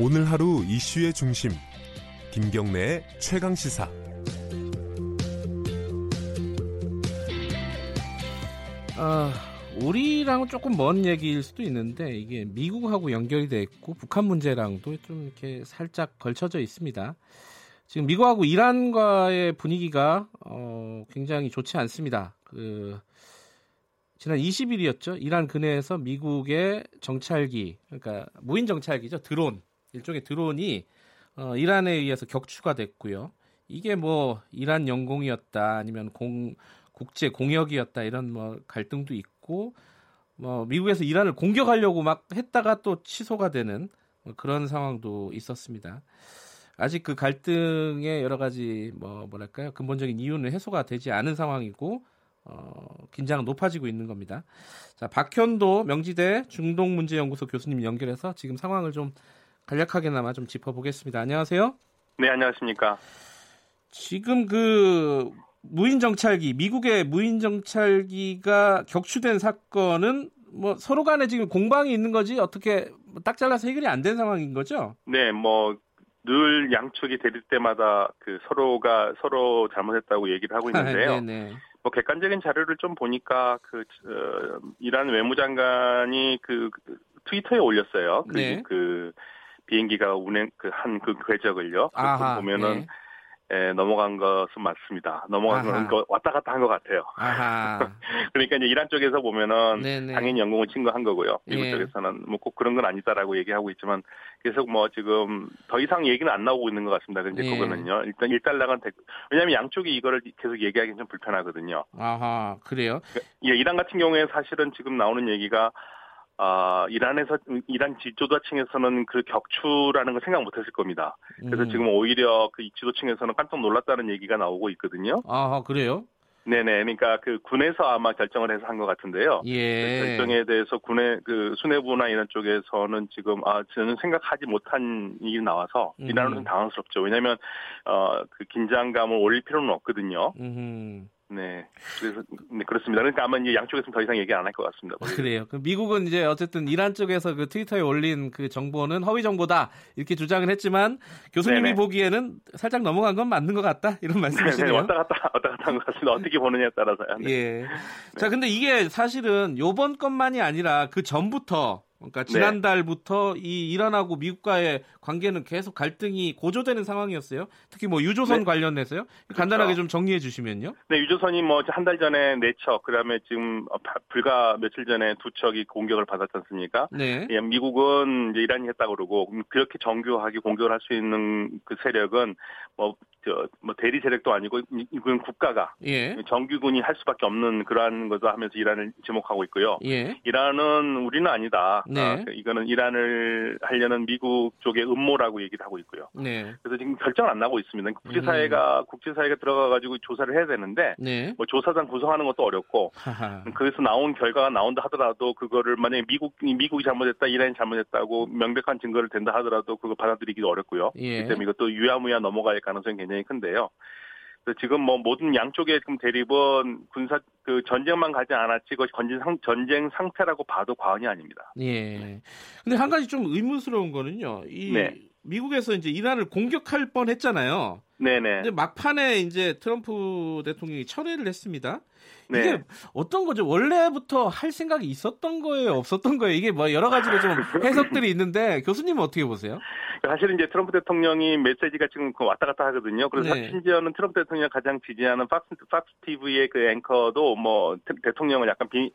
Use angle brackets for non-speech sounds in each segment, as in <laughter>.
오늘 하루 이슈의 중심 김경래의 최강 시사 아, 우리랑은 조금 먼 얘기일 수도 있는데 이게 미국하고 연결이 돼 있고 북한 문제랑도 좀 이렇게 살짝 걸쳐져 있습니다. 지금 미국하고 이란과의 분위기가 어, 굉장히 좋지 않습니다. 그 지난 20일이었죠. 이란 근해에서 미국의 정찰기, 그러니까 무인 정찰기죠. 드론 일종의 드론이 어, 이란에 의해서 격추가 됐고요. 이게 뭐 이란 영공이었다 아니면 공 국제 공역이었다 이런 뭐 갈등도 있고 뭐 미국에서 이란을 공격하려고 막 했다가 또 취소가 되는 뭐 그런 상황도 있었습니다. 아직 그 갈등의 여러 가지 뭐 뭐랄까요 근본적인 이유는 해소가 되지 않은 상황이고 어, 긴장은 높아지고 있는 겁니다. 자 박현도 명지대 중동문제연구소 교수님 연결해서 지금 상황을 좀 간략하게나마 좀 짚어보겠습니다. 안녕하세요. 네 안녕하십니까. 지금 그 무인 정찰기 미국의 무인 정찰기가 격추된 사건은 뭐 서로 간에 지금 공방이 있는 거지 어떻게 딱 잘라서 해결이 안 된 상황인 거죠? 네, 뭐 늘 양측이 대립 때마다 그 서로가 서로 잘못했다고 얘기를 하고 있는데요. 네네. 뭐 객관적인 자료를 좀 보니까 그 어, 이란 외무장관이 그 트위터에 올렸어요. 그, 네. 그 비행기가 운행 그한그 궤적을요. 아하, 보면은 네. 예, 넘어간 것은 맞습니다. 넘어간 아하. 건 왔다 갔다 한 것 같아요. 아하. <laughs> 그러니까 이제 이란 쪽에서 보면은 네네. 당연히 영공을 친거한 거고요. 미국 예. 쪽에서는 뭐 꼭 그런 건 아니다라고 얘기하고 있지만 계속 뭐 지금 더 이상 얘기는 안 나오고 있는 것 같습니다. 근데 예. 그거는요. 일단 일단락은 됐 왜냐하면 양쪽이 이거를 계속 얘기하기는 좀 불편하거든요. 아하. 그래요? 예, 이란 같은 경우에 사실은 지금 나오는 얘기가 아, 이란에서, 이란 지도자층에서는 그 격추라는 걸 생각 못 했을 겁니다. 그래서 음. 지금 오히려 그 지도층에서는 깜짝 놀랐다는 얘기가 나오고 있거든요. 아하. 그래요? 네네. 그러니까 그 군에서 아마 결정을 해서 한 것 같은데요. 예. 그 결정에 대해서 군의 그 수뇌부나 이런 쪽에서는 지금 아 저는 생각하지 못한 일이 나와서 음. 이란은 당황스럽죠. 왜냐하면 어그 긴장감을 올릴 필요는 없거든요. 음. 네, 그래서 네, 그렇습니다. 그러니까 아마 이제 양쪽에서는 더 이상 얘기 안 할 것 같습니다. 그래요. 그 미국은 이제 어쨌든 이란 쪽에서 그 트위터에 올린 그 정보는 허위 정보다 이렇게 주장을 했지만 교수님이 네네. 보기에는 살짝 넘어간 건 맞는 것 같다 이런 <laughs> 네, 말씀이시네요. 왔다 갔다 왔다 갔다 한 것 같습니다. 어떻게 보느냐에 따라서요. 네. 예. 자, 근데 이게 사실은 요번 것만이 아니라 그 전부터 그러니까 네. 지난달부터 이 이란하고 미국과의 관계는 계속 갈등이 고조되는 상황이었어요. 특히 뭐 유조선 네. 관련해서요. 간단하게 좀 정리해 주시면요. 네, 유조선이 뭐 한 달 전에 네 척, 그다음에 지금 불과 며칠 전에 두 척이 공격을 받았지 않습니까? 네. 예, 미국은 이제 이란이 했다 그러고 음, 그렇게 정교하게 공격을 할 수 있는 그 세력은 뭐 저 뭐 대리 세력도 아니고 이- 이건 국가가 예. 정규군이 할 수밖에 없는 그러한 것을 하면서 이란을 지목하고 있고요. 예. 이란은 우리는 아니다. 네. 아, 이거는 이란을 하려는 미국 쪽의 음모라고 얘기를 하고 있고요. 네. 그래서 지금 결정은 안 나고 있습니다. 국제사회가 국제사회가 들어가 가지고 조사를 해야 되는데 네. 뭐 조사단 구성하는 것도 어렵고 하하. 거기서 나온 결과가 나온다 하더라도 그거를 만약에 미국이 미국이 잘못했다 이란이 잘못했다고 명백한 증거를 댄다 하더라도 그거 받아들이기도 어렵고요. 예. 그렇기 때문에 이것도 유야무야 넘어갈 가능성이 굉장히 큰데요. 지금 뭐 모든 양쪽의 지금 대립은 군사 그 전쟁만 가지 않았지 그것이 전쟁 상 전쟁 상태라고 봐도 과언이 아닙니다. 예. 근데 한 가지 좀 의문스러운 거는요. 이 네. 미국에서 이제 이란을 공격할 뻔 했잖아요. 네네. 근데 막판에 이제 트럼프 대통령이 철회를 했습니다. 네. 이게 어떤 거죠? 원래부터 할 생각이 있었던 거예요? 없었던 거예요? 이게 뭐 여러 가지로 좀 <laughs> 해석들이 있는데 교수님은 어떻게 보세요? 사실은 이제 트럼프 대통령이 메시지가 지금 그 왔다 갔다 하거든요. 그래서 네. 심지어는 트럼프 대통령 가장 지지하는 팍스, 팍스 TV의 그 앵커도 뭐 대- 대통령을 약간 비,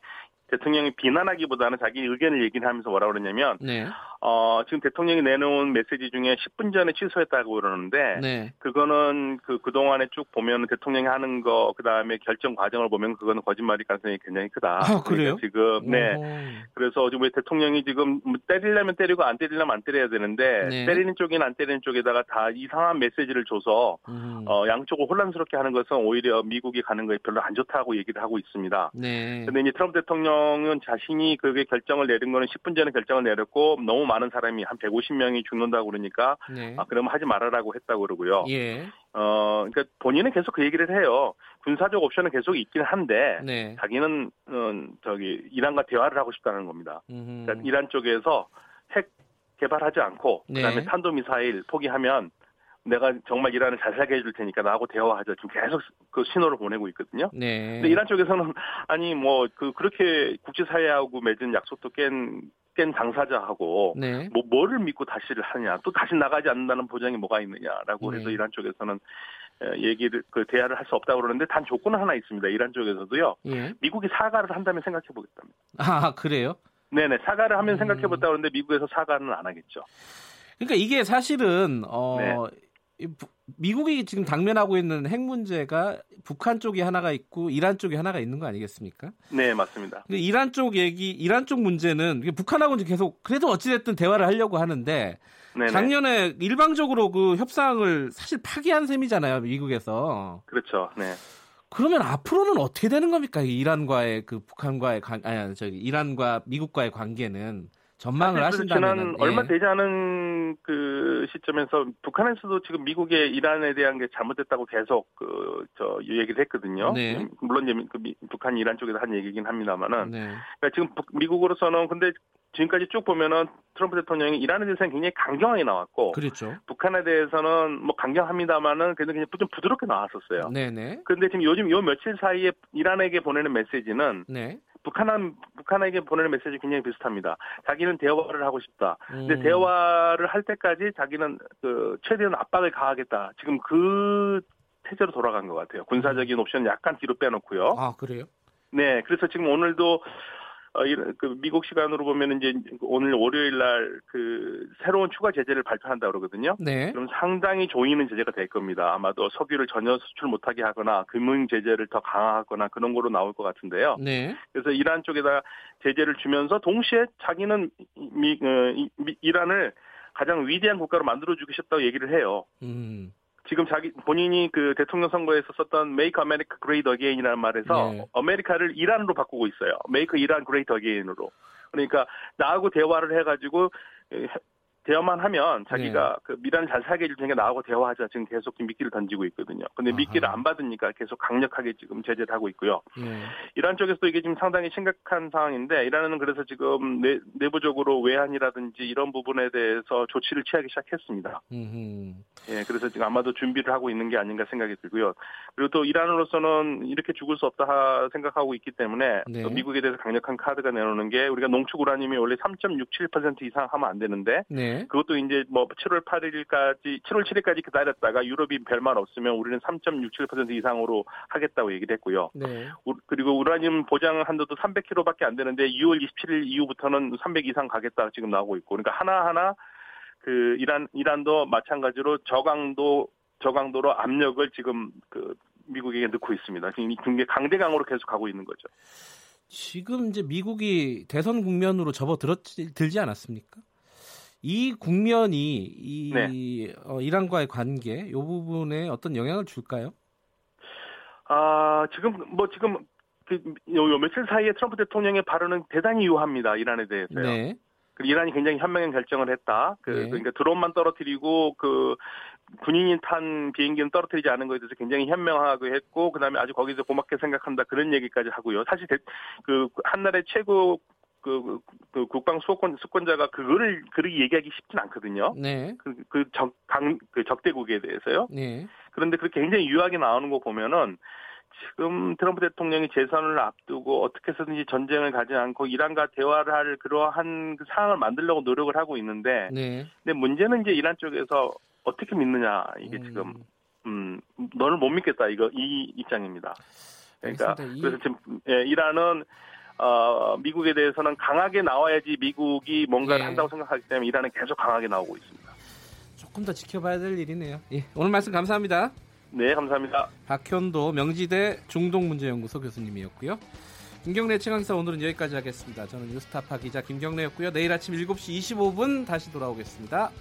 대통령이 비난하기보다는 자기 의견을 얘기를 하면서 뭐라 그러냐면 네. 어 지금 대통령이 내놓은 메시지 중에 10분 전에 취소했다고 그러는데 네. 그거는 그 그동안에 쭉 보면 대통령이 하는 거 그 다음에 결정 과정을 보면 그거는 거짓말일 가능성이 굉장히 크다. 아, 그래요? 그러니까 지금 네. 오호. 그래서 지금 왜 대통령이 지금 뭐 때리려면 때리고 안 때리려면 안 때려야 되는데 네. 때리는 쪽이나 안 때리는 쪽에다가 다 이상한 메시지를 줘서 음. 어 양쪽을 혼란스럽게 하는 것은 오히려 미국이 가는 거에 별로 안 좋다고 얘기를 하고 있습니다. 네. 근데 이제 트럼프 대통령은 자신이 그게 결정을 내린 거는 10분 전에 결정을 내렸고 너무 많은 사람이 한 150명이 죽는다고 그러니까 네. 아 그러면 하지 말아라고 했다고 그러고요. 예. 어 그러니까 본인은 계속 그 얘기를 해요. 군사적 옵션은 계속 있긴 한데 네. 자기는 어, 저기 이란과 대화를 하고 싶다는 겁니다. 그러니까 이란 쪽에서 핵 개발하지 않고 네. 그다음에 탄도 미사일 포기하면 내가 정말 이란을 잘 살게 해줄 테니까 나하고 대화하자. 지금 계속 그 신호를 보내고 있거든요. 네. 근데 이란 쪽에서는 아니 뭐 그 그렇게 국제사회하고 맺은 약속도 깬, 깬 당사자하고 네. 뭐 뭐를 믿고 다시를 하냐 또 다시 나가지 않는다는 보장이 뭐가 있느냐라고 네. 해서 이란 쪽에서는 에, 얘기를 그 대화를 할 수 없다고 그러는데 단 조건은 하나 있습니다. 이란 쪽에서도요. 예. 미국이 사과를 한다면 생각해 보겠답니다. 아, 그래요? 네네 사과를 하면 음. 생각해 보겠다 그러는데 미국에서 사과는 안 하겠죠. 그러니까 이게 사실은 어 네. 미국이 지금 당면하고 있는 핵 문제가 북한 쪽이 하나가 있고 이란 쪽이 하나가 있는 거 아니겠습니까? 네 맞습니다. 근데 이란 쪽 얘기, 이란 쪽 문제는 이게 북한하고는 계속 그래도 어찌됐든 대화를 하려고 하는데 네네 작년에 일방적으로 그 협상을 사실 파기한 셈이잖아요, 미국에서. 그렇죠. 네. 그러면 앞으로는 어떻게 되는 겁니까? 이 이란과의 그 북한과의 관, 아니 저기 이란과 미국과의 관계는 전망을 하신다면 지난 얼마 되지 않은 그 시점에서 북한에서도 지금 미국의 이란에 대한 게 잘못됐다고 계속 그저 얘기를 했거든요. 네. 물론 이제 그 미- 북한 이란 쪽에서 한 얘기긴 합니다만은 네. 그러니까 지금 북- 미국으로서는 근데 지금까지 쭉 보면은 트럼프 대통령이 이란에 대해서는 굉장히 강경하게 나왔고 그렇죠. 북한에 대해서는 뭐 강경합니다만은 그래도 그냥 좀 부드럽게 나왔었어요. 네네. 그런데 지금 요즘 요 며칠 사이에 이란에게 보내는 메시지는 네. 북한 북한에게 보내는 메시지 굉장히 비슷합니다. 자기는 대화를 하고 싶다. 근데 음. 대화를 할 때까지 자기는 그 최대한 압박을 가하겠다. 지금 그 태세로 돌아간 것 같아요. 군사적인 옵션은 약간 뒤로 빼놓고요. 아 그래요? 네, 그래서 지금 오늘도 어, 이런 그 미국 시간으로 보면 이제 오늘 월요일 날 그 새로운 추가 제재를 발표한다 그러거든요. 네. 그럼 상당히 조이는 제재가 될 겁니다. 아마도 석유를 전혀 수출 못하게 하거나 금융 제재를 더 강화하거나 그런 거로 나올 것 같은데요. 네. 그래서 이란 쪽에다 제재를 주면서 동시에 자기는 미, 어, 이- 미- 이란을 가장 위대한 국가로 만들어주고 싶다고 얘기를 해요. 음. 지금 자기 본인이 그 대통령 선거에서 썼던 Make America Great Again이라는 말에서 네. 아메리카를 이란으로 바꾸고 있어요. Make Iran Great Again으로. 그러니까 나하고 대화를 해가지고 에, 대화만 하면 자기가 그 미란을 잘 살게 해줄 테니까 나하고 대화하자 지금 계속 미끼를 던지고 있거든요. 근데 아하. 미끼를 안 받으니까 계속 강력하게 지금 제재를 하고 있고요. 예. 이란 쪽에서도 이게 지금 상당히 심각한 상황인데 이란은 그래서 지금 내, 내부적으로 외환이라든지 이런 부분에 대해서 조치를 취하기 시작했습니다. 음흠. 예, 그래서 지금 아마도 준비를 하고 있는 게 아닌가 생각이 들고요. 그리고 또 이란으로서는 이렇게 죽을 수 없다 하- 생각하고 있기 때문에 네. 또 미국에 대해서 강력한 카드가 내놓는 게 우리가 농축 우라늄이 원래 3.67% 이상 하면 안 되는데 네. 그것도 이제 뭐 7월 8일까지 7월 7일까지 기다렸다가 유럽이 별말 없으면 우리는 3.67% 이상으로 하겠다고 얘기를 했고요. 네. 우- 그리고 우라늄 보장 한도도 300km밖에 안 되는데 2월 27일 이후부터는 300 이상 가겠다 지금 나오고 있고 그러니까 하나하나 그 이란 이란도 마찬가지로 저강도 저강도로 압력을 지금 그 미국에게 넣고 있습니다. 지금 이 굉장히 강대강으로 계속 가고 있는 거죠. 지금 이제 미국이 대선 국면으로 접어들었지 들지 않았습니까? 이 국면이 이 네. 어, 이란과의 관계 이 부분에 어떤 영향을 줄까요? 아 지금 뭐 지금 그 요, 요 며칠 사이에 트럼프 대통령의 발언은 대단히 유효합니다. 이란에 대해서요. 네. 그 이란이 굉장히 현명한 결정을 했다. 그 네. 그러니까 드론만 떨어뜨리고 그 군인이 탄 비행기는 떨어뜨리지 않은 것에 대해서 굉장히 현명하게 했고 그다음에 아주 거기서 고맙게 생각한다 그런 얘기까지 하고요. 사실 대- 그 한나라의 최고 그, 그 국방 수권 수권자가 그거를 그렇게 얘기하기 쉽진 않거든요. 네. 그그적강그 적대국에 대해서요. 네. 그런데 그렇게 굉장히 유하게 나오는 거 보면은 지금 트럼프 대통령이 재선을 앞두고 어떻게 해서든지 전쟁을 가지 않고 이란과 대화를 할 그러한 그 상황을 만들려고 노력을 하고 있는데 네. 근데 문제는 이제 이란 쪽에서 어떻게 믿느냐 이게 음, 지금 음 너를 못 믿겠다 이거 이 입장입니다. 그러니까 알겠습니다. 이- 그래서 지금 예, 이란은 어 미국에 대해서는 강하게 나와야지 미국이 뭔가를 예. 한다고 생각하기 때문에 이란은 계속 강하게 나오고 있습니다. 조금 더 지켜봐야 될 일이네요. 예. 오늘 말씀 감사합니다. 네 감사합니다. 박현도 명지대 중동문제연구소 교수님이었고요. 김경래 최강기사 오늘은 여기까지 하겠습니다. 저는 뉴스타파 기자 김경래였고요. 내일 아침 7시 25분 다시 돌아오겠습니다.